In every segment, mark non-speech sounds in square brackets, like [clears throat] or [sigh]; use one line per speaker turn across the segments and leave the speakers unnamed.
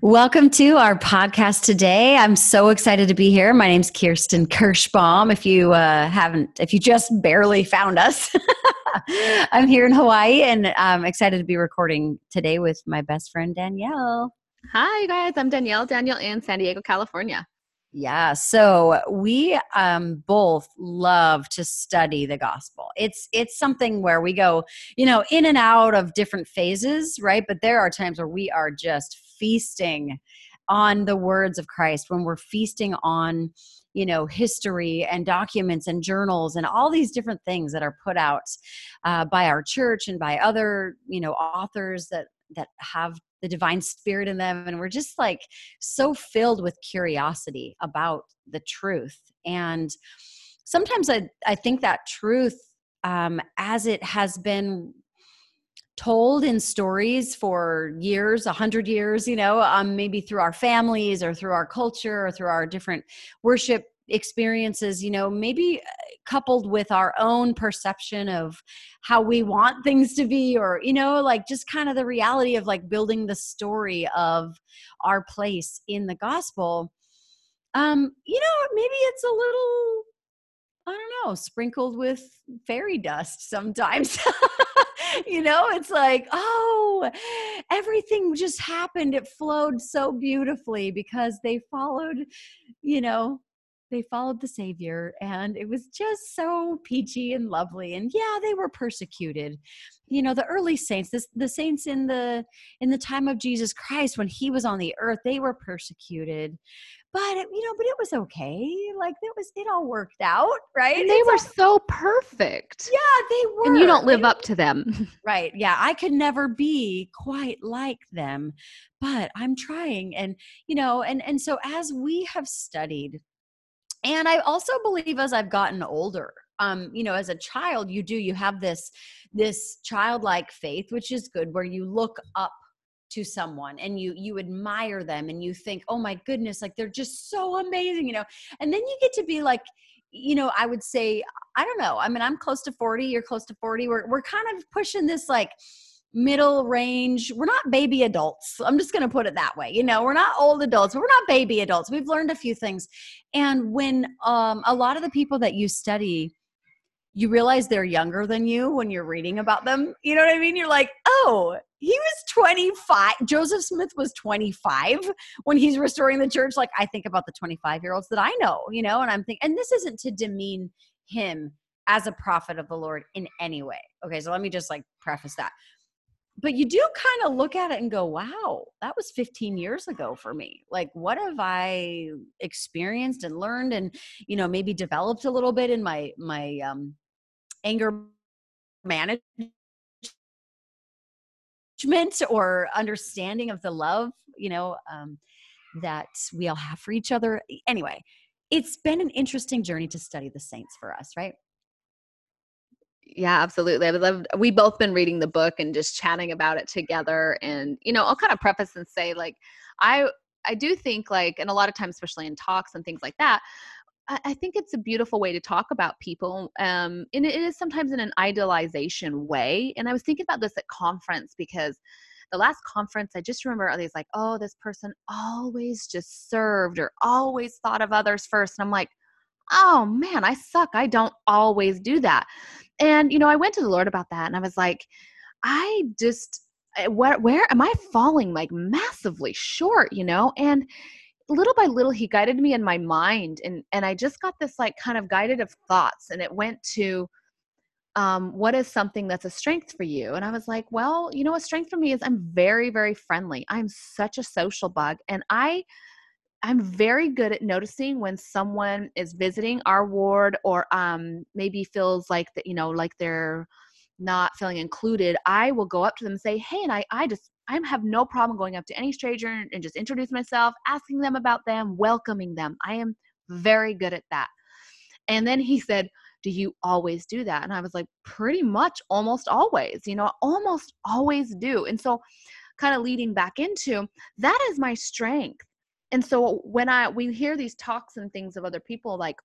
Welcome to our podcast today. I'm so excited to be here. My name's Kirsten Kirschbaum. If you uh, haven't, if you just barely found us, [laughs] I'm here in Hawaii and I'm excited to be recording today with my best friend Danielle.
Hi, guys. I'm Danielle, Danielle in San Diego, California.
Yeah, so we um, both love to study the gospel. It's it's something where we go, you know, in and out of different phases, right? But there are times where we are just feasting on the words of Christ, when we're feasting on, you know, history and documents and journals and all these different things that are put out uh, by our church and by other, you know, authors that that have the divine spirit in them. And we're just like so filled with curiosity about the truth. And sometimes i, I think that truth um, as it has been told in stories for years a hundred years you know um, maybe through our families or through our culture or through our different worship experiences you know maybe uh, coupled with our own perception of how we want things to be or you know like just kind of the reality of like building the story of our place in the gospel um you know maybe it's a little i don't know sprinkled with fairy dust sometimes [laughs] you know it's like oh everything just happened. It flowed so beautifully because they followed you know they followed the savior and it was just so peachy and lovely and yeah they were persecuted. You know the early saints this, the saints in the in the time of jesus christ when he was on the earth they were persecuted but it, you know but it was okay like it was it all worked out right?
And they
it's
were
all,
so perfect.
Yeah they were
and you don't live up to them. [laughs]
Right yeah i could never be quite like them but i'm trying and you know and and so as we have studied and i also believe as i've gotten older um you know as a child you do you have this this childlike faith which is good where you look up to someone and you you admire them and you think oh my goodness like they're just so amazing you know and then you get to be like you know i would say i don't know i mean i'm close to 40 you're close to 40 we're, we're kind of pushing this like middle range. We're not baby adults. I'm just going to put it that way. You know, we're not old adults, we're not baby adults. We've learned a few things. And when um, a lot of the people that you study, you realize they're younger than you when you're reading about them. You know what I mean? You're like, oh, he was 25. Joseph Smith was 25 when he's restoring the church. Like, I think about the 25 year olds that I know, you know, and I'm thinking, and this isn't to demean him as a prophet of the Lord in any way. Okay, so let me just like preface that but you do kind of look at it and go, wow, that was 15 years ago for me. Like, what have I experienced and learned and, you know, maybe developed a little bit in my, my, um, anger management or understanding of the love, you know, um, that we all have for each other. Anyway, it's been an interesting journey to study the saints for us, right?
Yeah, absolutely. I love we both been reading the book and just chatting about it together and you know, I'll kind of preface and say like I I do think like and a lot of times especially in talks and things like that I, think it's a beautiful way to talk about people. Um, and it is sometimes in an idealization way. And I was thinking about this at conference because the last conference, I just remember others like, oh, this person always just served or always thought of others first. And I'm like, oh man, I suck. I don't always do that. And, you know, I went to the Lord about that and I was like, I just, eh, where, where am I falling like massively short, you know? And little by little, he guided me in my mind. And, and I just got this like kind of guided of thoughts and it went to, um, what is something that's a strength for you? And I was like, well, you know, a strength for me is I'm very, very friendly. I'm such a social bug. And I, I'm very good at noticing when someone is visiting our ward or um, maybe feels like that, you know, like they're not feeling included. I will go up to them and say, Hey, and I, I just, I have no problem going up to any stranger and just introduce myself, asking them about them, welcoming them. I am very good at that. And then he said, Do you always do that? And I was like, Pretty much almost always, you know, almost always do. And so, kind of leading back into that is my strength and so when i we hear these talks and things of other people like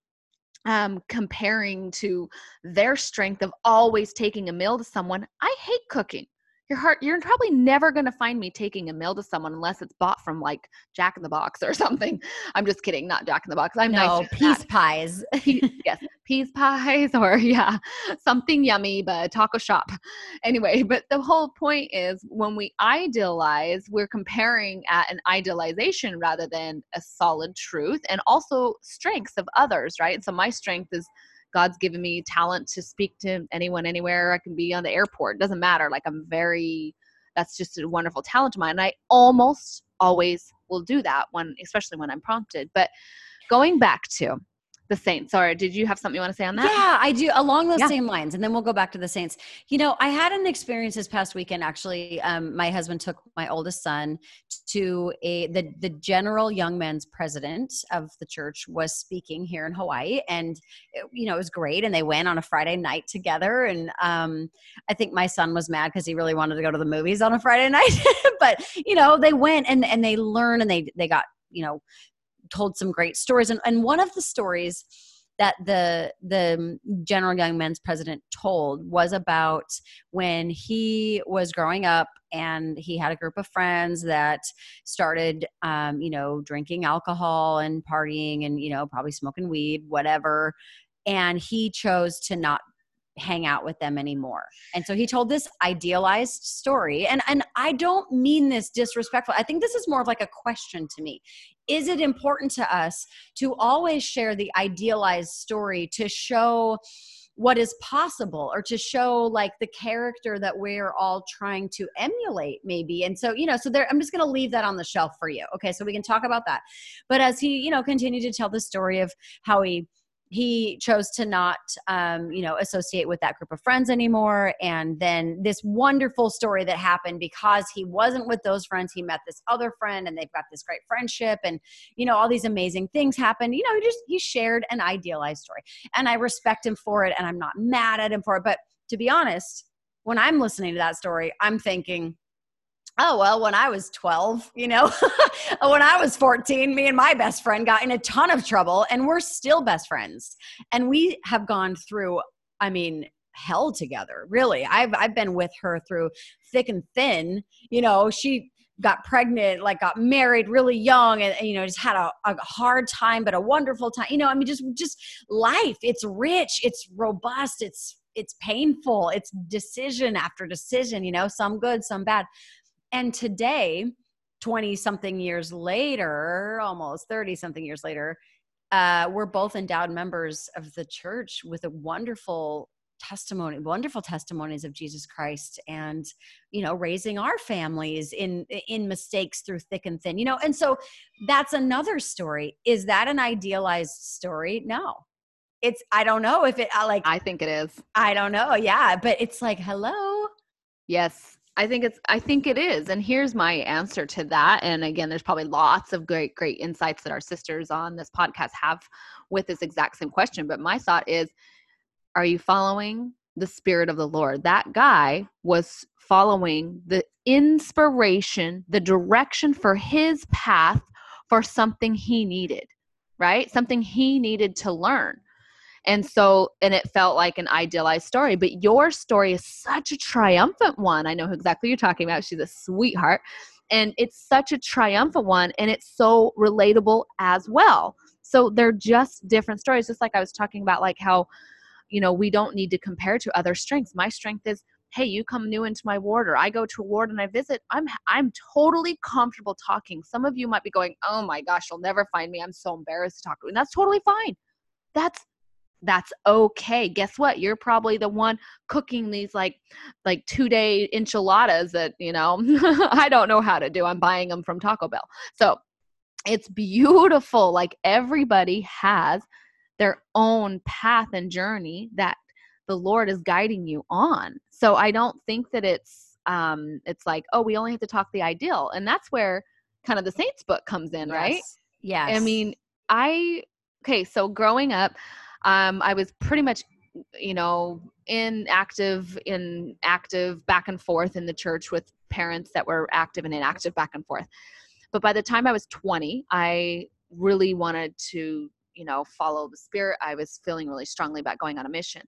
um comparing to their strength of always taking a meal to someone i hate cooking your heart you're probably never going to find me taking a meal to someone unless it's bought from like jack in the box or [laughs] something. I'm just kidding not jack in the box. I'm
no,
nice
peace pies. [laughs]
Yes peas pies or [laughs] yeah something yummy but taco shop. Anyway but the whole point is when we idealize we're comparing at an idealization rather than a solid truth and also strengths of others right? So my strength is God's given me talent to speak to anyone, anywhere. I can be on the airport. It doesn't matter. Like I'm very, that's just a wonderful talent of mine. And I almost always will do that when, especially when I'm prompted. But going back to the Saints. Sorry, did you have something you want to say on that?
Yeah, I do. Along those yeah. same lines, and then we'll go back to the Saints. You know, I had an experience this past weekend. Actually, um, my husband took my oldest son to a the the general young men's president of the church was speaking here in Hawaii, and it, you know it was great. And they went on a Friday night together, and um, I think my son was mad because he really wanted to go to the movies on a Friday [laughs] night. but you know, they went and and they learned and they they got you know told some great stories. And, and one of the stories that the the general young men's president told was about when he was growing up and he had a group of friends that started um, you know drinking alcohol and partying and you know probably smoking weed whatever and he chose to not hang out with them anymore. And so he told this idealized story. And and I don't mean this disrespectful. I think this is more of like a question to me. Is it important to us to always share the idealized story to show what is possible or to show like the character that we're all trying to emulate maybe? And so you know so there i'm just going to leave that on the shelf for you. Okay so we can talk about that. But as he you know continued to tell the story of how he he chose to not um, you know associate with that group of friends anymore. And then this wonderful story that happened because he wasn't with those friends he met this other friend and they've got this great friendship and you know all these amazing things happened you know he just he shared an idealized story and i respect him for it and i'm not mad at him for it. But to be honest when i'm listening to that story i'm thinking oh well when i was 12 you know [laughs] when i was 14 me and my best friend got in a ton of trouble and we're still best friends. And we have gone through i mean hell together really. I've i've been with her through thick and thin. You know she got pregnant like got married really young and, you know just had a, a hard time but a wonderful time you know i mean just just life. It's rich it's robust it's it's painful it's decision after decision you know some good some bad and today, 20 something years later, almost 30 something years later, uh, we're both endowed members of the church with a wonderful testimony wonderful testimonies of jesus christ and you know raising our families in in mistakes through thick and thin you know? And so that's another story. Is that an idealized story? No. It's i don't know if it like
i think it is.
I don't know. Yeah but it's like hello?
Yes I think it's I think it is. And here's my answer to that. And again, there's probably lots of great, great insights that our sisters on this podcast have with this exact same question. But my thought is, are you following the spirit of the Lord? That guy was following the inspiration, the direction for his path for something he needed, right? Something he needed to learn. And so, and it felt like an idealized story, but your story is such a triumphant one. I know exactly you're talking about. She's a sweetheart. And it's such a triumphant one, and it's so relatable as well. So they're just different stories, just like I was talking about, like how, you know, we don't need to compare to other strengths. My strength is hey you come new into my ward or i go to a ward and i visit i'm i'm totally comfortable talking some of you might be going oh my gosh you'll never find me i'm so embarrassed to talk to you. and that's totally fine that's that's okay. Guess what? You're probably the one cooking these like like two day enchiladas that you know [laughs] i don't know how to do. I'm buying them from taco bell. So it's beautiful. Like everybody has their own path and journey that the lord is guiding you on. So i don't think that it's um it's like oh we only have to talk the ideal. And that's where kind of the saints book comes in
yes.
right
yeah
i mean i okay so growing up um, I was pretty much, you know, in active, in active back and forth in the church with parents that were active and inactive back and forth. But by the time I was 20, I really wanted to, you know, follow the spirit. I was feeling really strongly about going on a mission.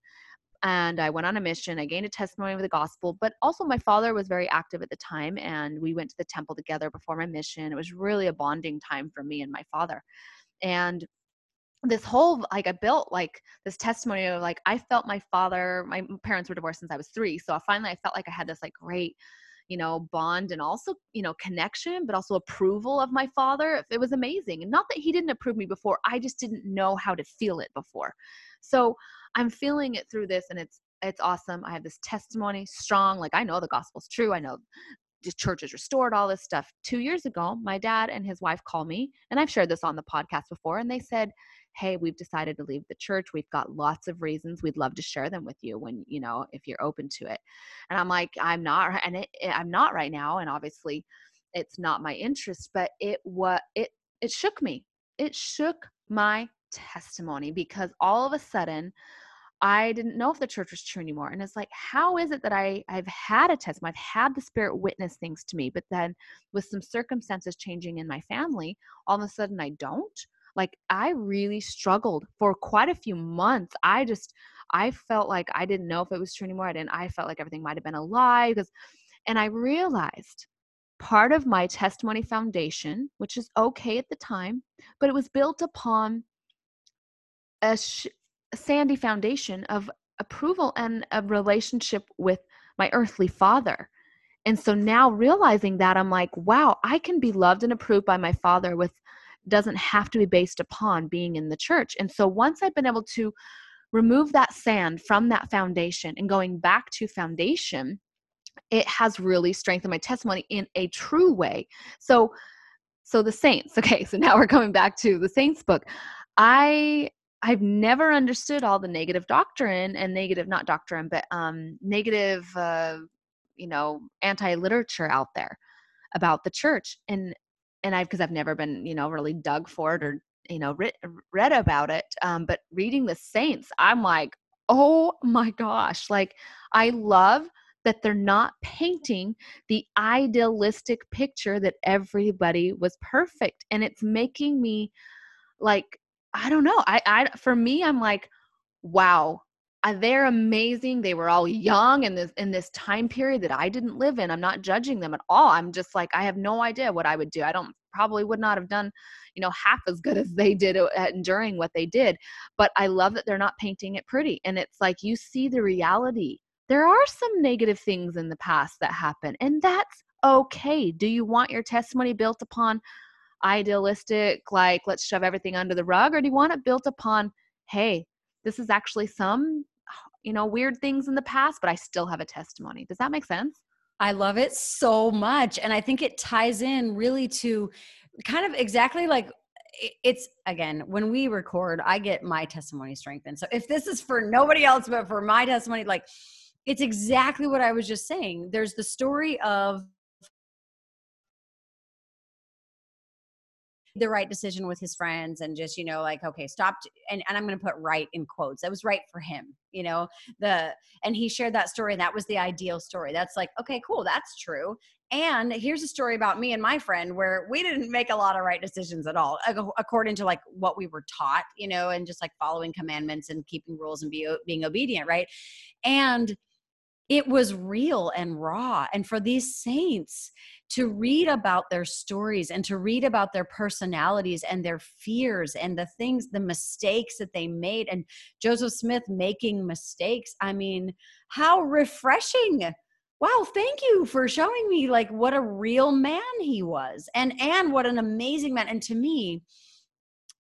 and I went on a mission. I gained a testimony of the gospel, but also my father was very active at the time, and we went to the temple together before my mission. It was really a bonding time for me and my father. And this whole like I built like this testimony of like I felt my father, my parents were divorced since I was three, so I finally I felt like I had this like great you know bond and also you know connection but also approval of my father. It was amazing and not that he didn't approve me before i just didn't know how to feel it before. So i'm feeling it through this and it's it's awesome. I have this testimony strong like i know the gospel's true i know the church is restored all this stuff. Two years ago my dad and his wife called me and i've shared this on the podcast before and they said hey we've decided to leave the church we've got lots of reasons we'd love to share them with you when you know if you're open to it and i'm like i'm not and it, eh, i'm not right now and obviously it's not my interest but it what it it shook me it shook my testimony because all of a sudden I didn't know if the church was true anymore. And it's like, how is it that I, I've had a testimony? I've had the spirit witness things to me, but then with some circumstances changing in my family, all of a sudden I don't like i really struggled for quite a few months. I just i felt like i didn't know if it was true anymore i didn't i felt like everything might have been a lie because and i realized part of my testimony foundation which is okay at the time but it was built upon a, sh- a sandy foundation of approval and a relationship with my earthly father. And so now realizing that i'm like wow i can be loved and approved by my father with doesn't have to be based upon being in the church. And so once I've been able to remove that sand from that foundation and going back to foundation, it has really strengthened my testimony in a true way. So so the saints, [laughs] okay, so now we're coming back to the saints book. I I've never understood all the negative doctrine and negative not doctrine, but um negative uh you know, anti-literature out there about the church. And and I because I've never been you know really dug for it or you know read, read about it um, but reading the saints i'm like oh my gosh like i love that they're not painting the idealistic picture that everybody was perfect and it's making me like i don't know i i for me i'm like wow uh, they're amazing. They were all young in this in this time period that I didn't live in. I'm not judging them at all. I'm just like I have no idea what I would do. I don't probably would not have done, you know, half as good as they did at enduring what they did. But I love that they're not painting it pretty. And it's like you see the reality. There are some negative things in the past that happen, and that's okay. Do you want your testimony built upon idealistic, like let's shove everything under the rug, or do you want it built upon, hey, this is actually some you know, weird things in the past, but I still have a testimony. Does that make sense?
I love it so much. And I think it ties in really to kind of exactly like it's again when we record i get my testimony strengthened so if this is for nobody else but for my testimony like it's exactly what i was just saying there's the story of the right decision with his friends and just you know like okay stopped and, and i'm going to put right in quotes. That was right for him you know? The and he shared that story and that was the ideal story. That's like okay cool that's true. And here's a story about me and my friend where we didn't make a lot of right decisions at all according to like what we were taught you know and just like following commandments and keeping rules and be, being obedient right? And it was real and raw. And for these saints to read about their stories and to read about their personalities and their fears and the things, the mistakes that they made, and Joseph Smith making mistakes. I mean, how refreshing wow thank you for showing me like what a real man he was and and what an amazing man and to me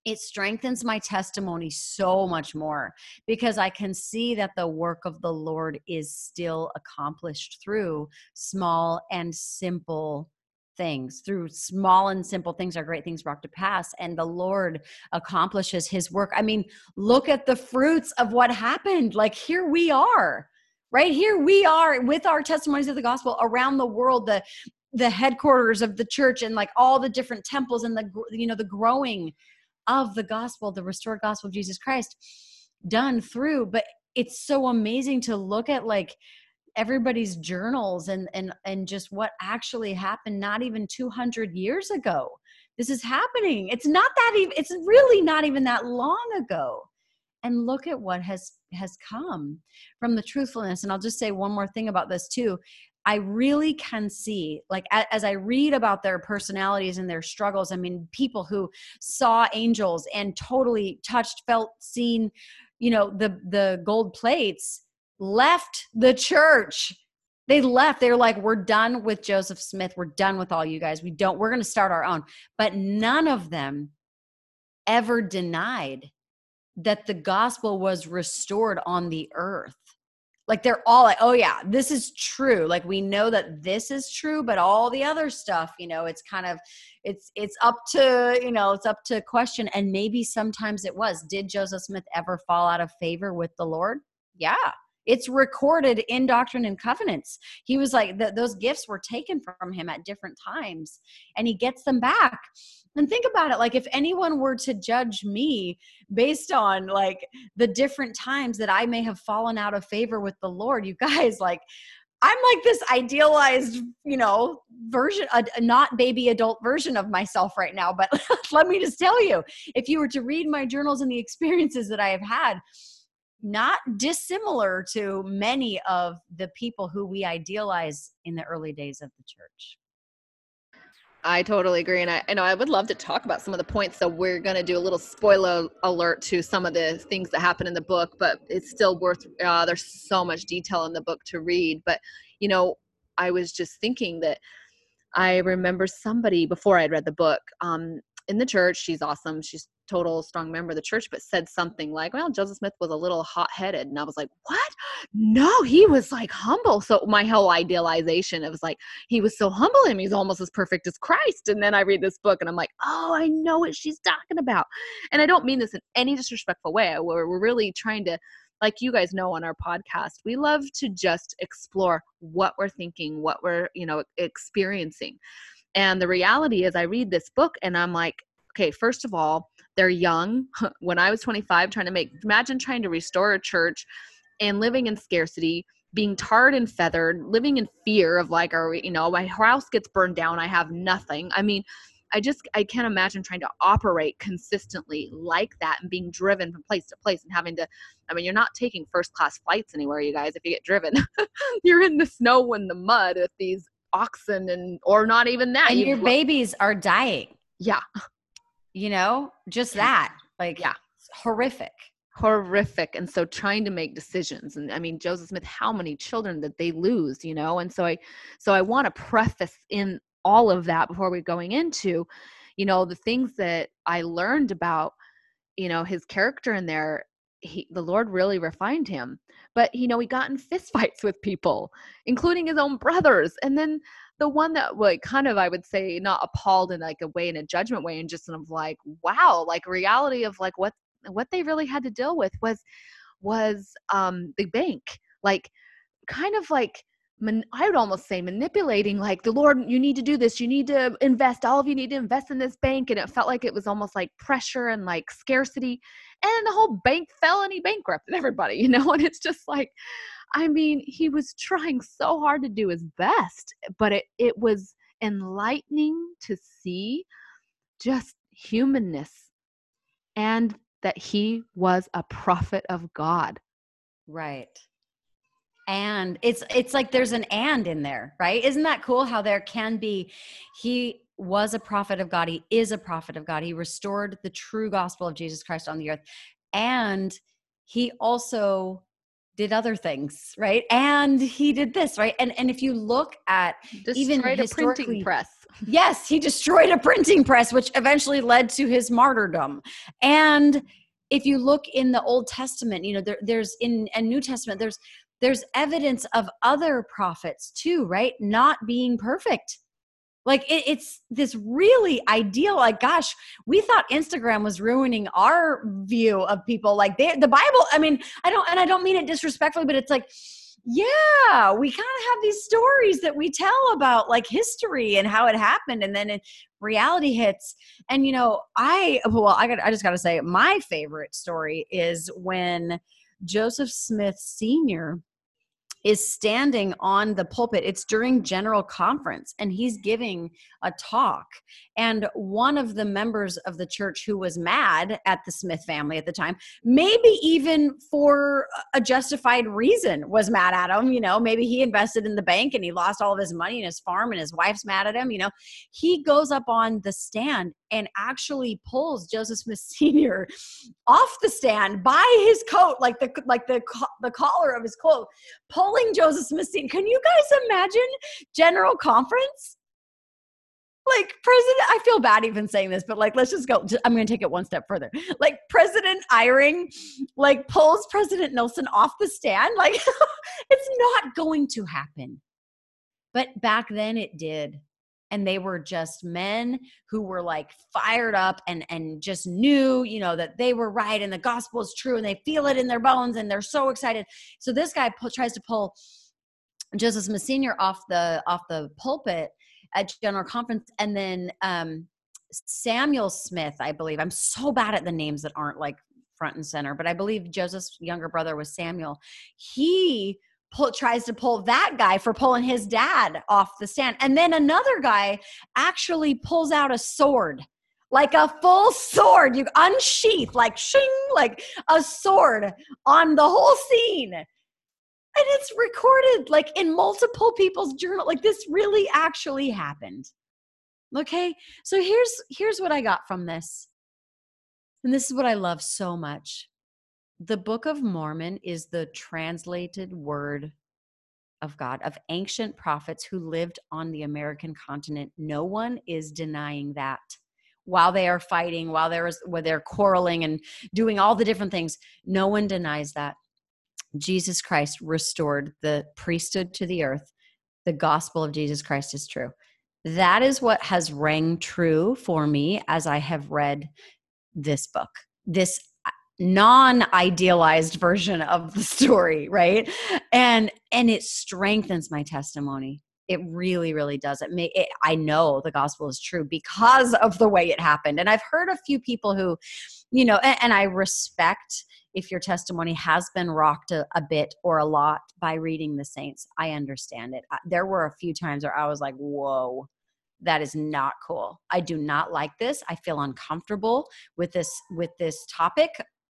it strengthens my testimony so much more because I can see that the work of the Lord is still accomplished through small and simple things through small and simple things are great things brought to pass and the lord accomplishes his work. I mean look at the fruits of what happened. Like here we are right? Here we are with our testimonies of the gospel around the world the the headquarters of the church and like all the different temples and the you know the growing of the gospel, the restored gospel of Jesus Christ done through. But it's so amazing to look at like everybody's journals and and and just what actually happened not even 200 years ago. This is happening. It's not that even it's really not even that long ago. And look at what has has come from the truthfulness. And i'll just say one more thing about this too I really can see, like, as I read about their personalities and their struggles, I mean, people who saw angels and totally touched, felt, seen, you know, the the gold plates left the church. They left. They were like, "We're done with Joseph Smith. We're done with all you guys. We don't. We're going to start our own." But none of them ever denied that the gospel was restored on the earth like they're all like oh yeah this is true. Like we know that this is true but all the other stuff you know it's kind of it's it's up to you know it's up to question and maybe sometimes it was. Did joseph smith ever fall out of favor with the lord? Yeah it's recorded in doctrine and covenants. He was like those gifts were taken from him at different times and he gets them back. And think about it like if anyone were to judge me based on like the different times that i may have fallen out of favor with the lord you guys like i'm like this idealized you know version a, a not baby adult version of myself right now but [laughs] let me just tell you if you were to read my journals and the experiences that i have had not dissimilar to many of the people who we idealize in the early days of the church.
I totally agree. And I, you know, I would love to talk about some of the points. So we're going to do a little spoiler alert to some of the things that happen in the book, but it's still worth, uh, there's so much detail in the book to read. But, you know, I was just thinking that I remember somebody before I'd read the book um, in the church. She's awesome. She's total strong member of the church, but said something like, well, Joseph Smith was a little hot headed. And I was like, what? No, he was like humble. So my whole idealization, it was like, he was so humble and he's almost as perfect as Christ. And then I read this book and I'm like, oh, I know what she's talking about. And I don't mean this in any disrespectful way. We're, we're really trying to like you guys know on our podcast we love to just explore what we're thinking what we're you know experiencing and the reality is i read this book and i'm like okay first of all they're young. [laughs] when I was 25, trying to make, imagine trying to restore a church and living in scarcity, being tarred and feathered, living in fear of like, are we, you know, my house gets burned down, I have nothing. I mean, I just I can't imagine trying to operate consistently like that and being driven from place to place and having to I mean you're not taking first class flights anywhere you guys if you get driven. [laughs] you're in the snow and the mud with these oxen and or not even that.
And your babies are dying.
Yeah
you know just that like
yeah.
horrific.
Horrific and so trying to make decisions and i mean joseph smith how many children did they lose you know? And so i so i want to preface in all of that before we're going into you know the things that i learned about you know his character in there he the lord really refined him. But you know he got in fistfights with people including his own brothers and then the one that like kind of I would say not appalled in like a way in a judgment way and just sort of like wow like reality of like what what they really had to deal with was was um the bank. Like kind of like man, I would almost say manipulating like the Lord you need to do this. You need to invest. All of you need to invest in this bank. And it felt like it was almost like pressure and like scarcity. And the whole bank fell and he bankrupted everybody [laughs] you know? And it's just like I mean, he was trying so hard to do his best, but it, it was enlightening to see just humanness and that he was a prophet of God.
Right. And it's it's like there's an and in there, right? Isn't that cool how there can be he was a prophet of God, he is a prophet of God. He restored the true gospel of Jesus Christ on the earth. And he also did other things, right? And he did this, right? And and if you look at
destroyed even a printing press.
yes, he destroyed a printing press, which eventually led to his martyrdom. And if you look in the Old Testament, you know, there, there's in a New Testament, there's there's evidence of other prophets too, right? Not being perfect like it, it's this really ideal like gosh we thought instagram was ruining our view of people. Like they, the bible i mean i don't and i don't mean it disrespectfully but it's like yeah we kind of have these stories that we tell about like history and how it happened and then it, reality hits. And you know i well i got i just got to say my favorite story is when joseph smith senior is standing on the pulpit. It's during general conference and he's giving a talk. And one of the members of the church who was mad at the Smith family at the time, maybe even for a justified reason, was mad at him. You know, maybe he invested in the bank and he lost all of his money in his farm and his wife's mad at him. You know, he goes up on the stand and actually pulls Joseph Smith Sr. off the stand by his coat, like the like the the collar of his coat, pulling Joseph Smith Sr. Can you guys imagine General Conference? Like President, I feel bad even saying this, but like, let's just go. I'm going to take it one step further. Like President Eyring, like pulls President Nelson off the stand. Like, [laughs] it's not going to happen. But back then it did and they were just men who were like fired up and and just knew you know that they were right and the gospel is true and they feel it in their bones and they're so excited. So this guy pu- tries to pull joseph smith senior off the off the pulpit at general conference and then um samuel smith i believe. I'm so bad at the names that aren't like front and center but i believe joseph's younger brother was samuel. He pull, tries to pull that guy for pulling his dad off the stand. And then another guy actually pulls out a sword, like a full sword. You unsheath, like shing, like a sword on the whole scene. And it's recorded like in multiple people's journal. Like this really actually happened. Okay. So here's here's what I got from this. And this is what I love so much the Book of Mormon is the translated word of God, of ancient prophets who lived on the American continent. No one is denying that. While they are fighting, while there is while they're quarreling and doing all the different things, no one denies that. Jesus Christ restored the priesthood to the earth. The gospel of Jesus Christ is true. That is what has rang true for me as I have read this book. This non-idealized version of the story right? And and it strengthens my testimony. It really really does. It may it, i know the gospel is true because of the way it happened. And i've heard a few people who you know and, and i respect if your testimony has been rocked a, a, bit or a lot by reading the saints. I understand it. There were a few times where i was like whoa that is not cool. I do not like this. I feel uncomfortable with this with this topic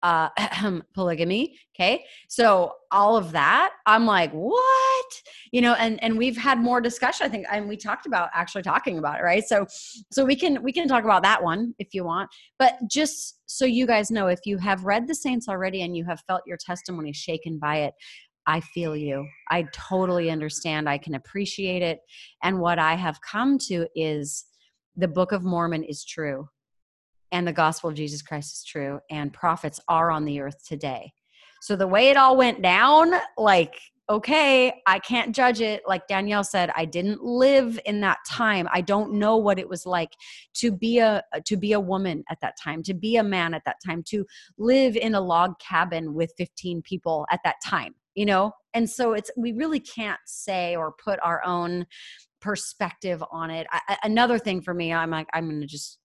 uh, [clears throat] polygamy. Okay. So all of that, I'm like, what? You know, and, and we've had more discussion, I think, and we talked about actually talking about it. Right. So, so we can, we can talk about that one if you want, but just so you guys know, if you have read the saints already and you have felt your testimony shaken by it, I feel you. I totally understand. I can appreciate it. And what I have come to is the Book of Mormon is true and the gospel of Jesus Christ is true, and prophets are on the earth today. So the way it all went down, like, okay, I can't judge it. Like Danielle said, I didn't live in that time. I don't know what it was like to be a to be a woman at that time, to be a man at that time, to live in a log cabin with 15 people at that time, you know? And so it's we really can't say or put our own perspective on it. I, another thing for me, I'm like, I'm going to just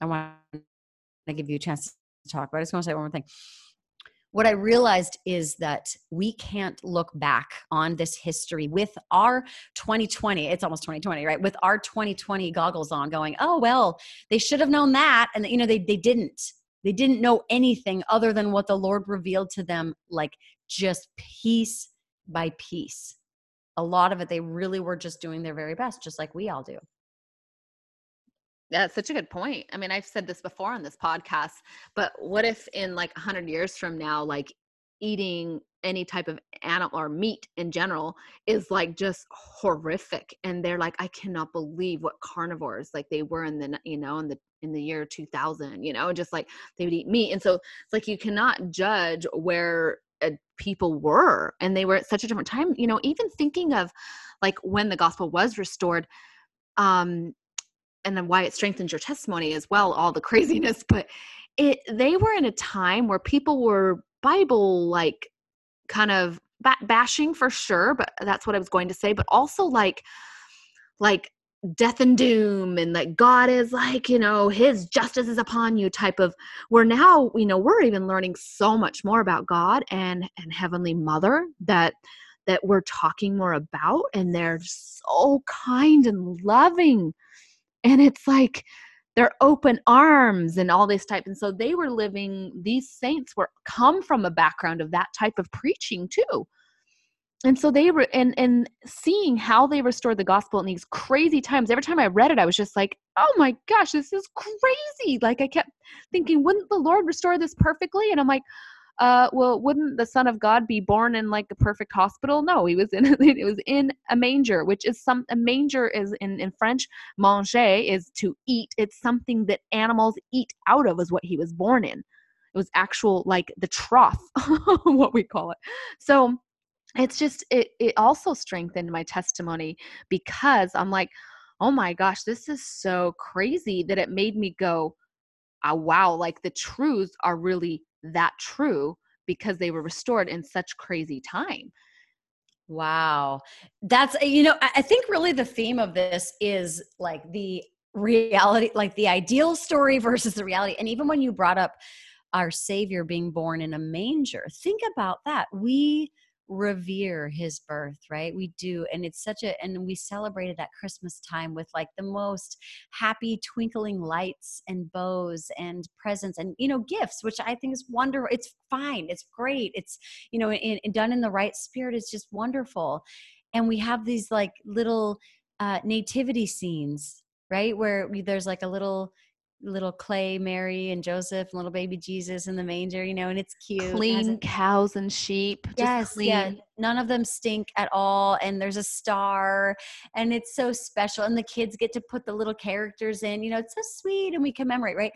I want to give you a chance to talk, but I just want to say one more thing. What I realized is that we can't look back on this history with our 2020, it's almost 2020, right? With our 2020 goggles on, going, oh, well, they should have known that. And, you know, they, they didn't. They didn't know anything other than what the Lord revealed to them, like just piece by piece. A lot of it, they really were just doing their very best, just like we all do.
It's such a good point. I mean, I've said this before on this podcast, but what if in like 100 years from now, like eating any type of animal or meat in general is like just horrific and they're like i cannot believe what carnivores like they were in the you know in the in the year 2000 you know just like they would eat meat and so it's like you cannot judge where uh, people were and they were at such a different time you know even thinking of like when the gospel was restored um and then why it strengthens your testimony as well all the [laughs] craziness but it they were in a time where people were bible like kind of bashing for sure but that's what i was going to say but also like like death and doom and like god is like you know his justice is upon you type of where now you know we're even learning so much more about god and and heavenly mother that that we're talking more about and they're so kind and loving and it's like they're open arms and all this type and so they were living these saints were come from a background of that type of preaching too. And so they were and and seeing how they restored the gospel in these crazy times every time i read it i was just like oh my gosh this is crazy. Like i kept thinking wouldn't the lord restore this perfectly? And i'm like uh well wouldn't the son of god be born in like a perfect hospital? No he was in [laughs] it was in a manger which is some a manger is in in french manger is to eat. It's something that animals eat out of is what he was born in. It was actual like the trough [laughs] what we call it. So it's just it it also strengthened my testimony because I'm like, oh my gosh, this is so crazy that it made me go, oh, wow, like the truths are really that true because they were restored in such crazy time.
Wow. That's, eh, you know, I think really the theme of this is like the reality, like the ideal story [laughs] versus the reality. And even when you brought up our Savior being born in a manger, think about that. We, revere his birth right? We do and it's such a and we celebrated that christmas time with like the most happy twinkling lights and bows and presents and you know gifts which i think is wonderful it's fine it's great it's you know in, in done in the right spirit it's just wonderful. And we have these like little uh nativity scenes right? Where we, there's like a little little clay Mary and Joseph, and little baby Jesus in the manger, you know, and it's cute.
Clean it cows and sheep.
Yes, clean. yeah. None of them stink at all. And there's a star, and it's so special. And the kids get to put the little characters in. You know, it's so sweet, and we commemorate, right?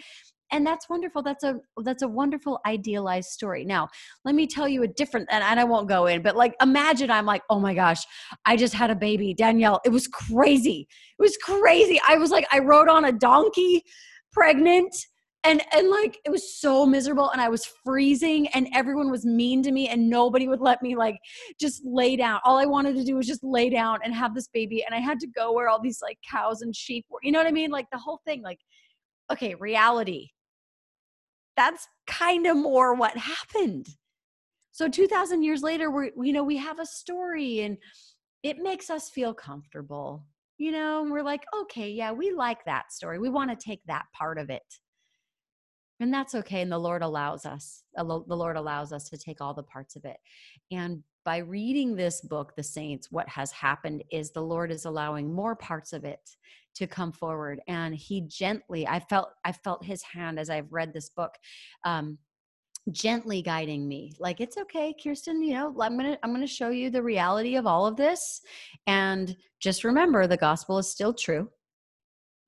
and that's wonderful that's a that's a wonderful idealized story now let me tell you a different and i won't go in but like imagine i'm like oh my gosh i just had a baby danielle it was crazy it was crazy i was like i rode on a donkey pregnant. And and like it was so miserable and i was freezing and everyone was mean to me and nobody would let me like just lay down. All i wanted to do was just lay down and have this baby and i had to go where all these like cows and sheep were you know what i mean? Like the whole thing like okay reality. That's kind of more what happened. So 2000 years later we you know we have a story and it makes us feel comfortable you know, we're like, okay, yeah, we like that story. We want to take that part of it. And that's okay. And the Lord allows us, the Lord allows us to take all the parts of it. And by reading this book, The Saints, what has happened is the Lord is allowing more parts of it to come forward. And He gently, I felt, I felt His hand as I've read this book. Um, gently guiding me like it's okay kirsten you know i'm gonna i'm gonna show you the reality of all of this and just remember the gospel is still true.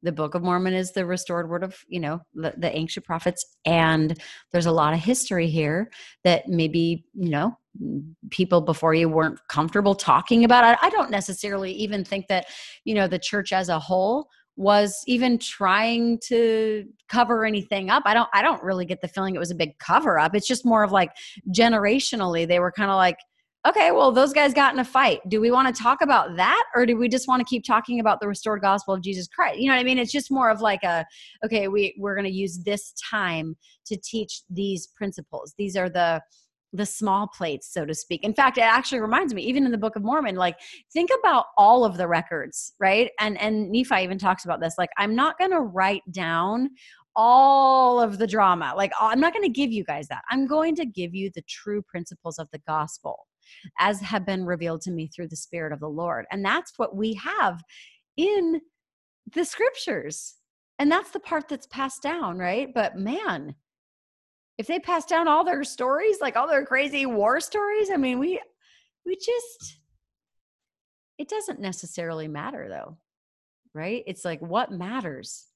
The book of mormon is the restored word of you know the, the ancient prophets and there's a lot of history here that maybe you know people before you weren't comfortable talking about I don't necessarily even think that you know the church as a whole was even trying to cover anything up. I don't I don't really get the feeling it was a big cover up. It's just more of like generationally they were kind of like okay, well those guys got in a fight. Do we want to talk about that or do we just want to keep talking about the restored gospel of Jesus Christ? You know what I mean? It's just more of like a okay, we we're going to use this time to teach these principles. These are the the small plates so to speak. In fact it actually reminds me even in the book of mormon like think about all of the records right? And and nephi even talks about this like i'm not to write down all of the drama. Like i'm not to give you guys that. I'm going to give you the true principles of the gospel as have been revealed to me through the spirit of the lord. And that's what we have in the scriptures. And that's the part that's passed down right? But man if they pass down all their stories, like all their crazy war stories, I mean, we we just it doesn't necessarily matter though. Right? It's like what matters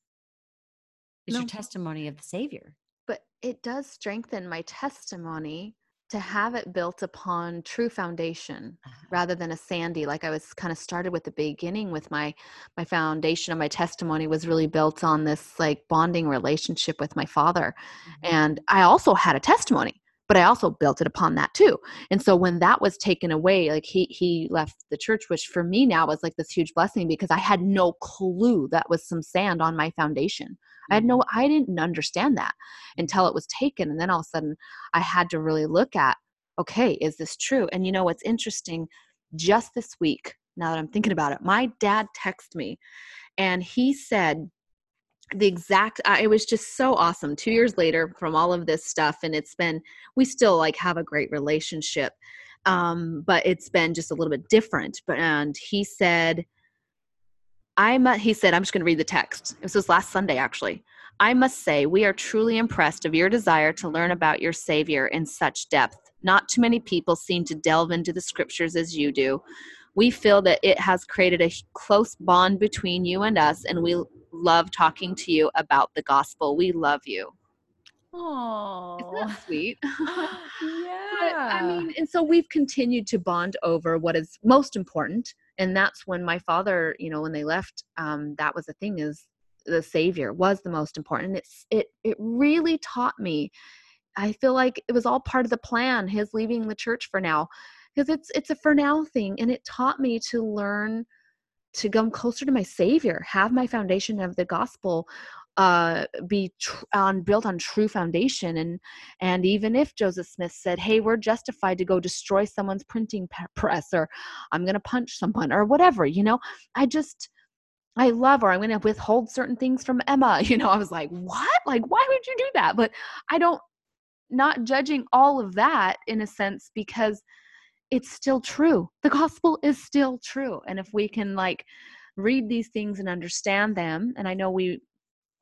is no. your testimony of the savior.
But it does strengthen my testimony to have it built upon true foundation uh-huh. rather than a sandy like i was kind of started with the beginning with my my foundation of my testimony was really built on this like bonding relationship with my father mm-hmm. and i also had a testimony but I also built it upon that too. And so when that was taken away, like he he left the church, which for me now was like this huge blessing because I had no clue that was some sand on my foundation. I had no mm-hmm. I didn't understand that until it was taken. And then all of a sudden I had to really look at, okay, is this true? And you know what's interesting? Just this week, now that I'm thinking about it, my dad texted me and he said, the exact it was just so awesome two years later from all of this stuff and it's been we still like have a great relationship um but it's been just a little bit different but and he said i'm he said i'm just going to read the text. This was last sunday actually. I must say we are truly impressed of your desire to learn about your savior in such depth. Not too many people seem to delve into the scriptures as you do we feel that it has created a close bond between you and us and we love talking to you about the gospel. We love you.
Oh,
isn't that sweet?
yeah. [laughs]
but, I mean, and so we've continued to bond over what is most important, and that's when my father, you know, when they left, um, that was the thing is the Savior was the most important. It's it it really taught me. I feel like it was all part of the plan. His leaving the church for now, because it's it's a for now thing, and it taught me to learn to come closer to my savior have my foundation of the gospel uh, be tr- on built on true foundation. And and even if joseph smith said hey we're justified to go destroy someone's printing press or i'm going to punch someone or whatever you know i just i love or i'm going to withhold certain things from emma [laughs] you know i was like what? Like why would you do that? But i don't not judging all of that in a sense because it's still true. The gospel is still true. And if we can like read these things and understand them, and I know we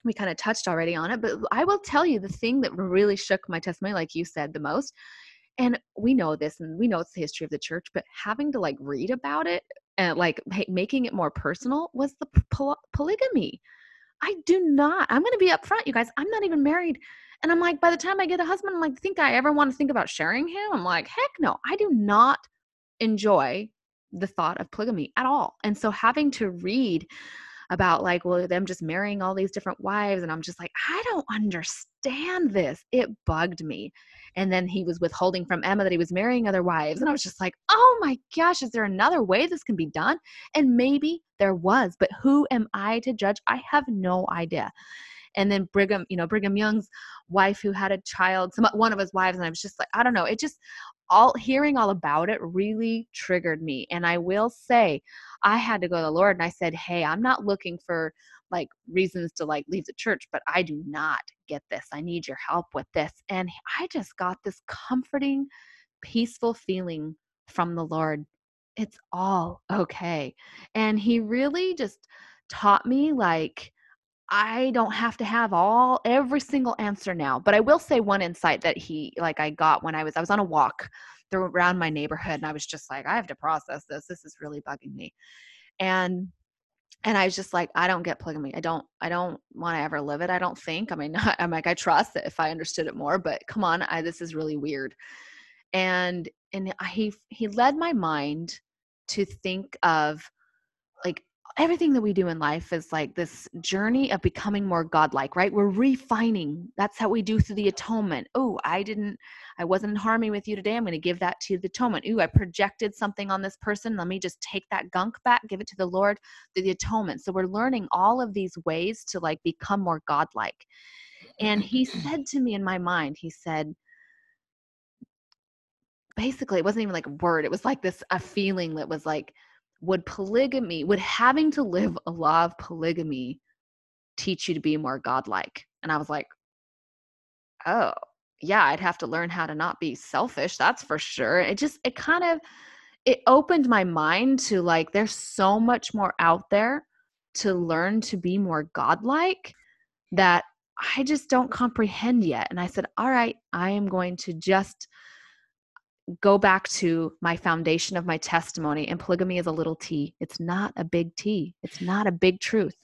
we kind of touched already on it, but I will tell you the thing that really shook my testimony, like you said, the most. And we know this, and we know it's the history of the church, but having to like read about it and like making it more personal was the poly- polygamy. I do not. I'm going to be upfront, you guys. I'm not even married and I'm like, by the time I get a husband, I'm like, think I ever want to think about sharing him? I'm like, heck no, I do not enjoy the thought of polygamy at all. And so having to read about like, well, them just marrying all these different wives, and I'm just like, I don't understand this. It bugged me. And then he was withholding from Emma that he was marrying other wives. And I was just like, oh my gosh, is there another way this can be done? And maybe there was, but who am I to judge? I have no idea and then Brigham, you know, Brigham Young's wife who had a child, some one of his wives, and I was just like, I don't know, it just all hearing all about it really triggered me. And I will say, I had to go to the Lord and I said, Hey, I'm not looking for like reasons to like leave the church, but I do not get this. I need your help with this. And I just got this comforting, peaceful feeling from the Lord. It's all okay. And he really just taught me like I don't have to have all every single answer now. But I will say one insight that he like I got when I was I was on a walk through around my neighborhood and I was just like, I have to process this. This is really bugging me. And and I was just like, I don't get polygamy. I don't I don't want to ever live it. I don't think. I mean, [laughs] I'm like, I trust it if I understood it more, but come on, I, this is really weird. And and he he led my mind to think of everything that we do in life is like this journey of becoming more godlike right? We're refining. That's how we do through the atonement. Oh i didn't i wasn't in harmony with you today. I'm going to give that to the atonement. Ooh i projected something on this person. Let me just take that gunk back give it to the lord through the atonement. So we're learning all of these ways to like become more godlike. And he said to me in my mind he said basically it wasn't even like a word. It was like this a feeling that was like would polygamy, would having to live a law of polygamy teach you to be more godlike? And I was like, oh, yeah, I'd have to learn how to not be selfish. That's for sure. It just, it kind of, it opened my mind to like, there's so much more out there to learn to be more godlike that I just don't comprehend yet. And I said, all right, I am going to just go back to my foundation of my testimony and polygamy is a little t. It's not a big t. It's not a big truth.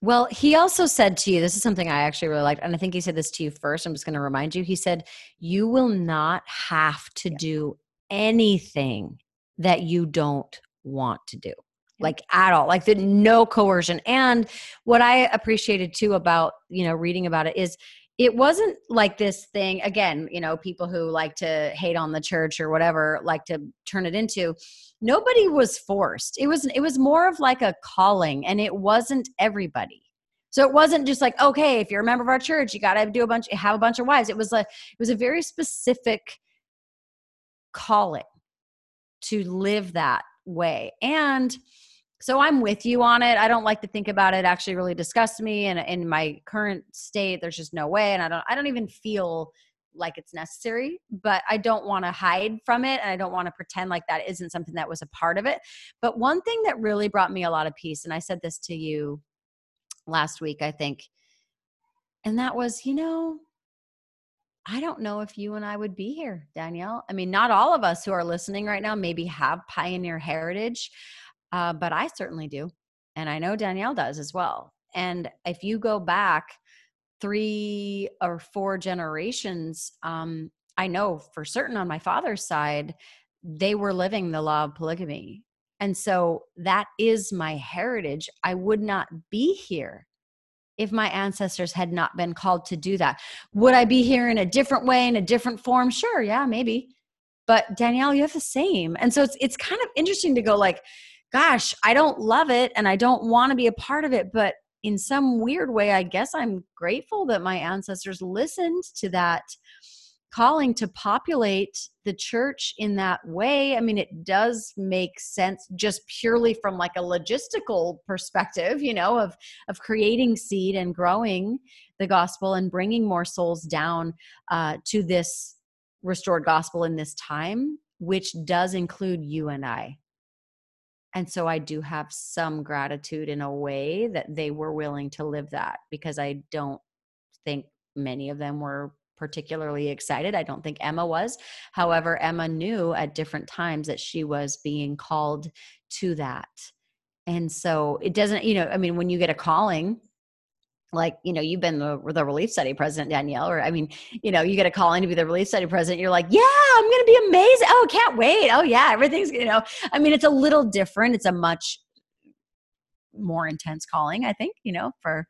Well he also said to you this is something i actually really liked and i think he said this to you first i'm just going to remind you. He said you will not have to yeah. do anything that you don't want to do. Like at all. Like the no coercion. And what i appreciated too about you know reading about it is it wasn't like this thing again you know people who like to hate on the church or whatever like to turn it into. Nobody was forced. It was it was more of like a calling and it wasn't everybody. So it wasn't just like okay if you're a member of our church you got to do a bunch have a bunch of wives. It was like it was a very specific calling to live that way. And so i'm with you on it i don't like to think about it, actually really disgusts me and in my current state there's just no way and i don't i don't even feel like it's necessary but i don't want to hide from it and i don't want to pretend like that isn't something that was a part of it but one thing that really brought me a lot of peace and i said this to you last week i think and that was you know I don't know if you and I would be here, Danielle. I mean, not all of us who are listening right now maybe have pioneer heritage. Uh, but I certainly do. And I know Danielle does as well. And if you go back three or four generations, um, I know for certain on my father's side, they were living the law of polygamy. And so that is my heritage. I would not be here if my ancestors had not been called to do that. Would I be here in a different way, in a different form? Sure, yeah, maybe. But Danielle, you have the same. And so it's it's kind of interesting to go like, gosh, I don't love it and I don't want to be a part of it, but in some weird way, I guess I'm grateful that my ancestors listened to that calling to populate the church in that way. I mean, it does make sense just purely from like a logistical perspective, you know, of of creating seed and growing the gospel and bringing more souls down uh, to this restored gospel in this time, which does include you and I and so i do have some gratitude in a way that they were willing to live that because i don't think many of them were particularly excited. I don't think emma was. However emma knew at different times that she was being called to that. And so it doesn't you know i mean when you get a calling like you know you've been the, the relief society president danielle or i mean you know you get a call in to be the relief society president you're like yeah i'm gonna be amazing oh can't wait oh yeah everything's you know. I mean it's a little different it's a much more intense calling i think you know for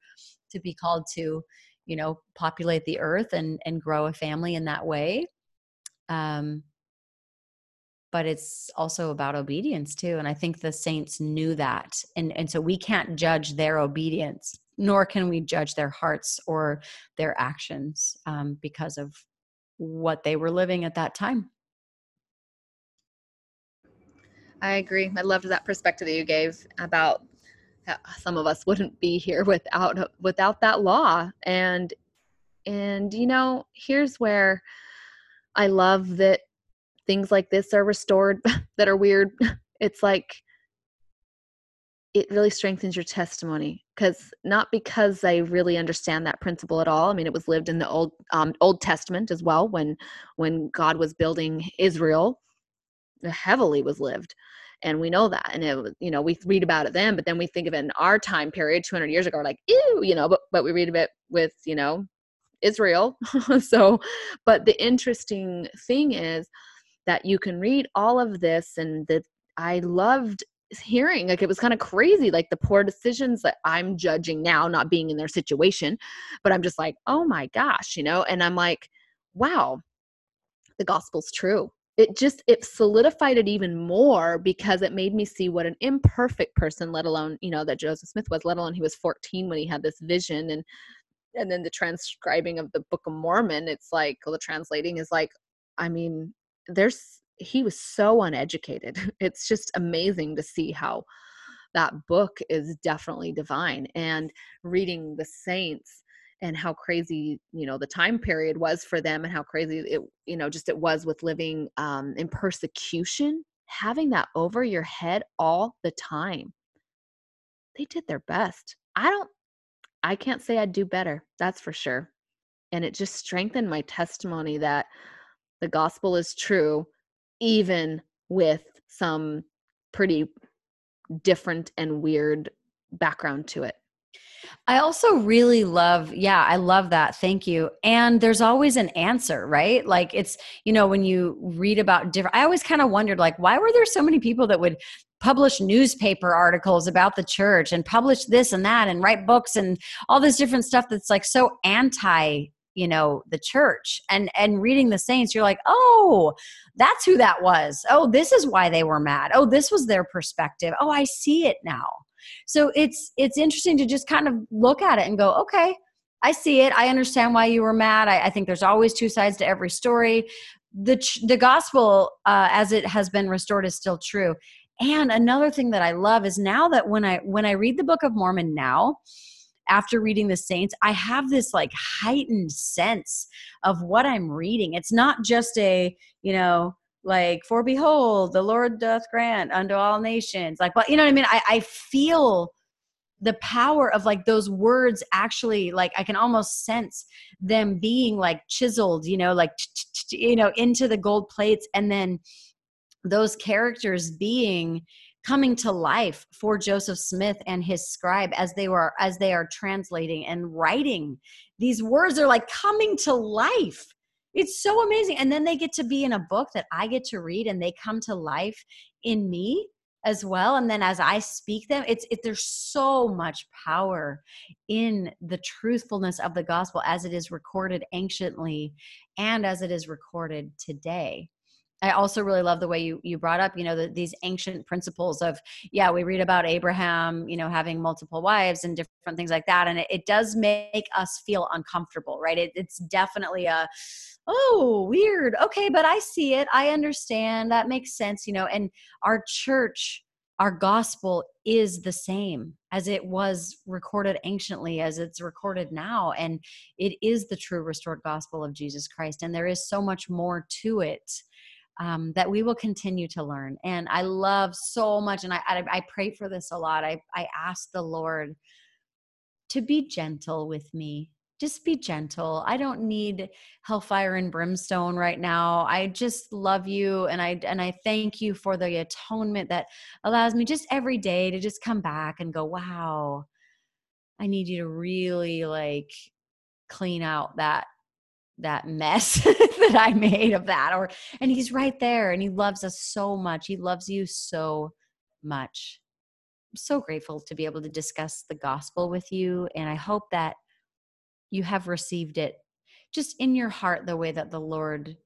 to be called to you know populate the earth and and grow a family in that way um but it's also about obedience too and i think the saints knew that and and so we can't judge their obedience nor can we judge their hearts or their actions um, because of what they were living at that time.
I agree. I loved that perspective that you gave about some of us wouldn't be here without without that law and and you know here's where i love that things like this are restored [laughs] that are weird it's like it really strengthens your testimony because not because I really understand that principle at all. I mean, it was lived in the old um, Old Testament as well when when God was building Israel. Heavily was lived, and we know that. And it, you know, we read about it then, but then we think of it in our time period, 200 years ago, like ew, you know. But but we read of it with you know Israel. [laughs] so, but the interesting thing is that you can read all of this and that I loved hearing like it was kind of crazy like the poor decisions that i'm judging now not being in their situation but i'm just like oh my gosh you know and i'm like wow the gospel's true. It just it solidified it even more because it made me see what an imperfect person let alone you know that joseph smith was let alone he was 14 when he had this vision and and then the transcribing of the book of mormon it's like well, the translating is like i mean there's he was so uneducated. [laughs] It's just amazing to see how that book is definitely divine and reading the saints and how crazy you know the time period was for them and how crazy it you know just it was with living um, in persecution having that over your head all the time. They did their best. I don't i can't say i'd do better that's for sure. And it just strengthened my testimony that the gospel is true even with some pretty different and weird background to it.
I also really love, yeah, I love that. Thank you. And there's always an answer, right? Like it's, you know, when you read about different, I always kind of wondered, like, why were there so many people that would publish newspaper articles about the church and publish this and that and write books and all this different stuff that's like so anti you know the church and and reading the saints you're like oh that's who that was. Oh this is why they were mad. Oh this was their perspective. Oh i see it now. So it's it's interesting to just kind of look at it and go okay i see it. I understand why you were mad. I, I think there's always two sides to every story. The the gospel uh, as it has been restored is still true. And another thing that i love is now that when i when i read the book of mormon now after reading the saints i have this like heightened sense of what i'm reading. It's not just a you know like for behold the lord doth grant unto all nations like well you know what i mean? I, I feel the power of like those words actually like i can almost sense them being like chiseled you know like you know into the gold plates and then those characters being coming to life for Joseph Smith and his scribe as they were as they are translating and writing. These words are like coming to life. It's so amazing. And then they get to be in a book that I get to read and they come to life in me as well. And then as i speak them it's it, there's so much power in the truthfulness of the gospel as it is recorded anciently and as it is recorded today I also really love the way you you brought up, you know, the, these ancient principles of, yeah, we read about Abraham, you know, having multiple wives and different things like that, and it, it does make us feel uncomfortable, right? It, it's definitely a, oh, weird. Okay, but I see it. I understand. That makes sense, you know. And our church, our gospel is the same as it was recorded anciently as it's recorded now and it is the true restored gospel of jesus christ and there is so much more to it um, that we will continue to learn. And I love so much, and I, I, I pray for this a lot. I, I ask the Lord to be gentle with me. Just be gentle. I don't need hellfire and brimstone right now. I just love you and I and I thank you for the atonement that allows me just every day to just come back and go, "Wow. I need you to really like clean out that that mess [laughs] that I made of that or and he's right there and he loves us so much. He loves you so much. I'm so grateful to be able to discuss the gospel with you and I hope that you have received it just in your heart the way that the Lord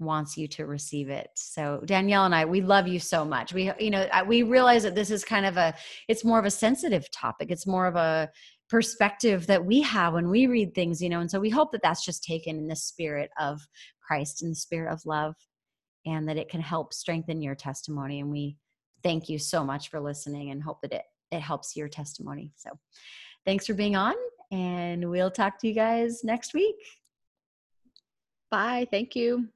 wants you to receive it. So Danielle and I, we love you so much. We, you know, we realize that this is kind of a, it's more of a sensitive topic. It's more of a, perspective that we have when we read things, you know. And so we hope that that's just taken in the spirit of Christ, in the spirit of love, and that it can help strengthen your testimony. And we thank you so much for listening and hope that it, it helps your testimony. So thanks for being on, and we'll talk to you guys next week.
Bye. Thank you.